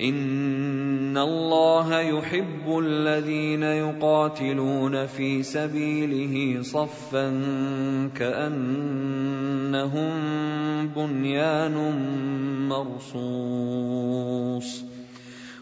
ان الله يحب الذين يقاتلون في سبيله صفا كانهم بنيان مرصوص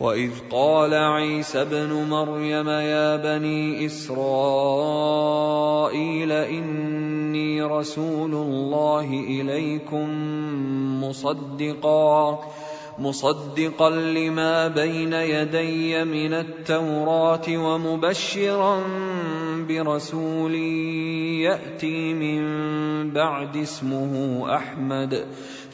واذ قال عيسى ابن مريم يا بني اسرائيل اني رسول الله اليكم مصدقا مصدقا لما بين يدي من التوراه ومبشرا برسول ياتي من بعد اسمه احمد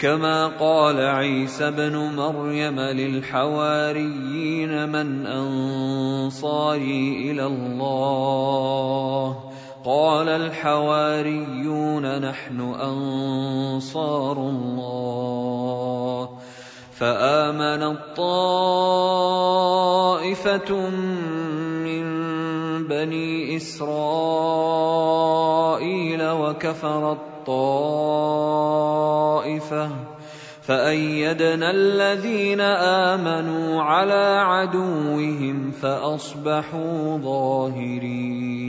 كما قال عيسى ابن مريم للحواريين من انصاري إلى الله قال الحواريون نحن انصار الله فامنت طائفه من بني اسرائيل وكفرت طائفة فأيدنا الذين آمنوا على عدوهم فأصبحوا ظاهرين.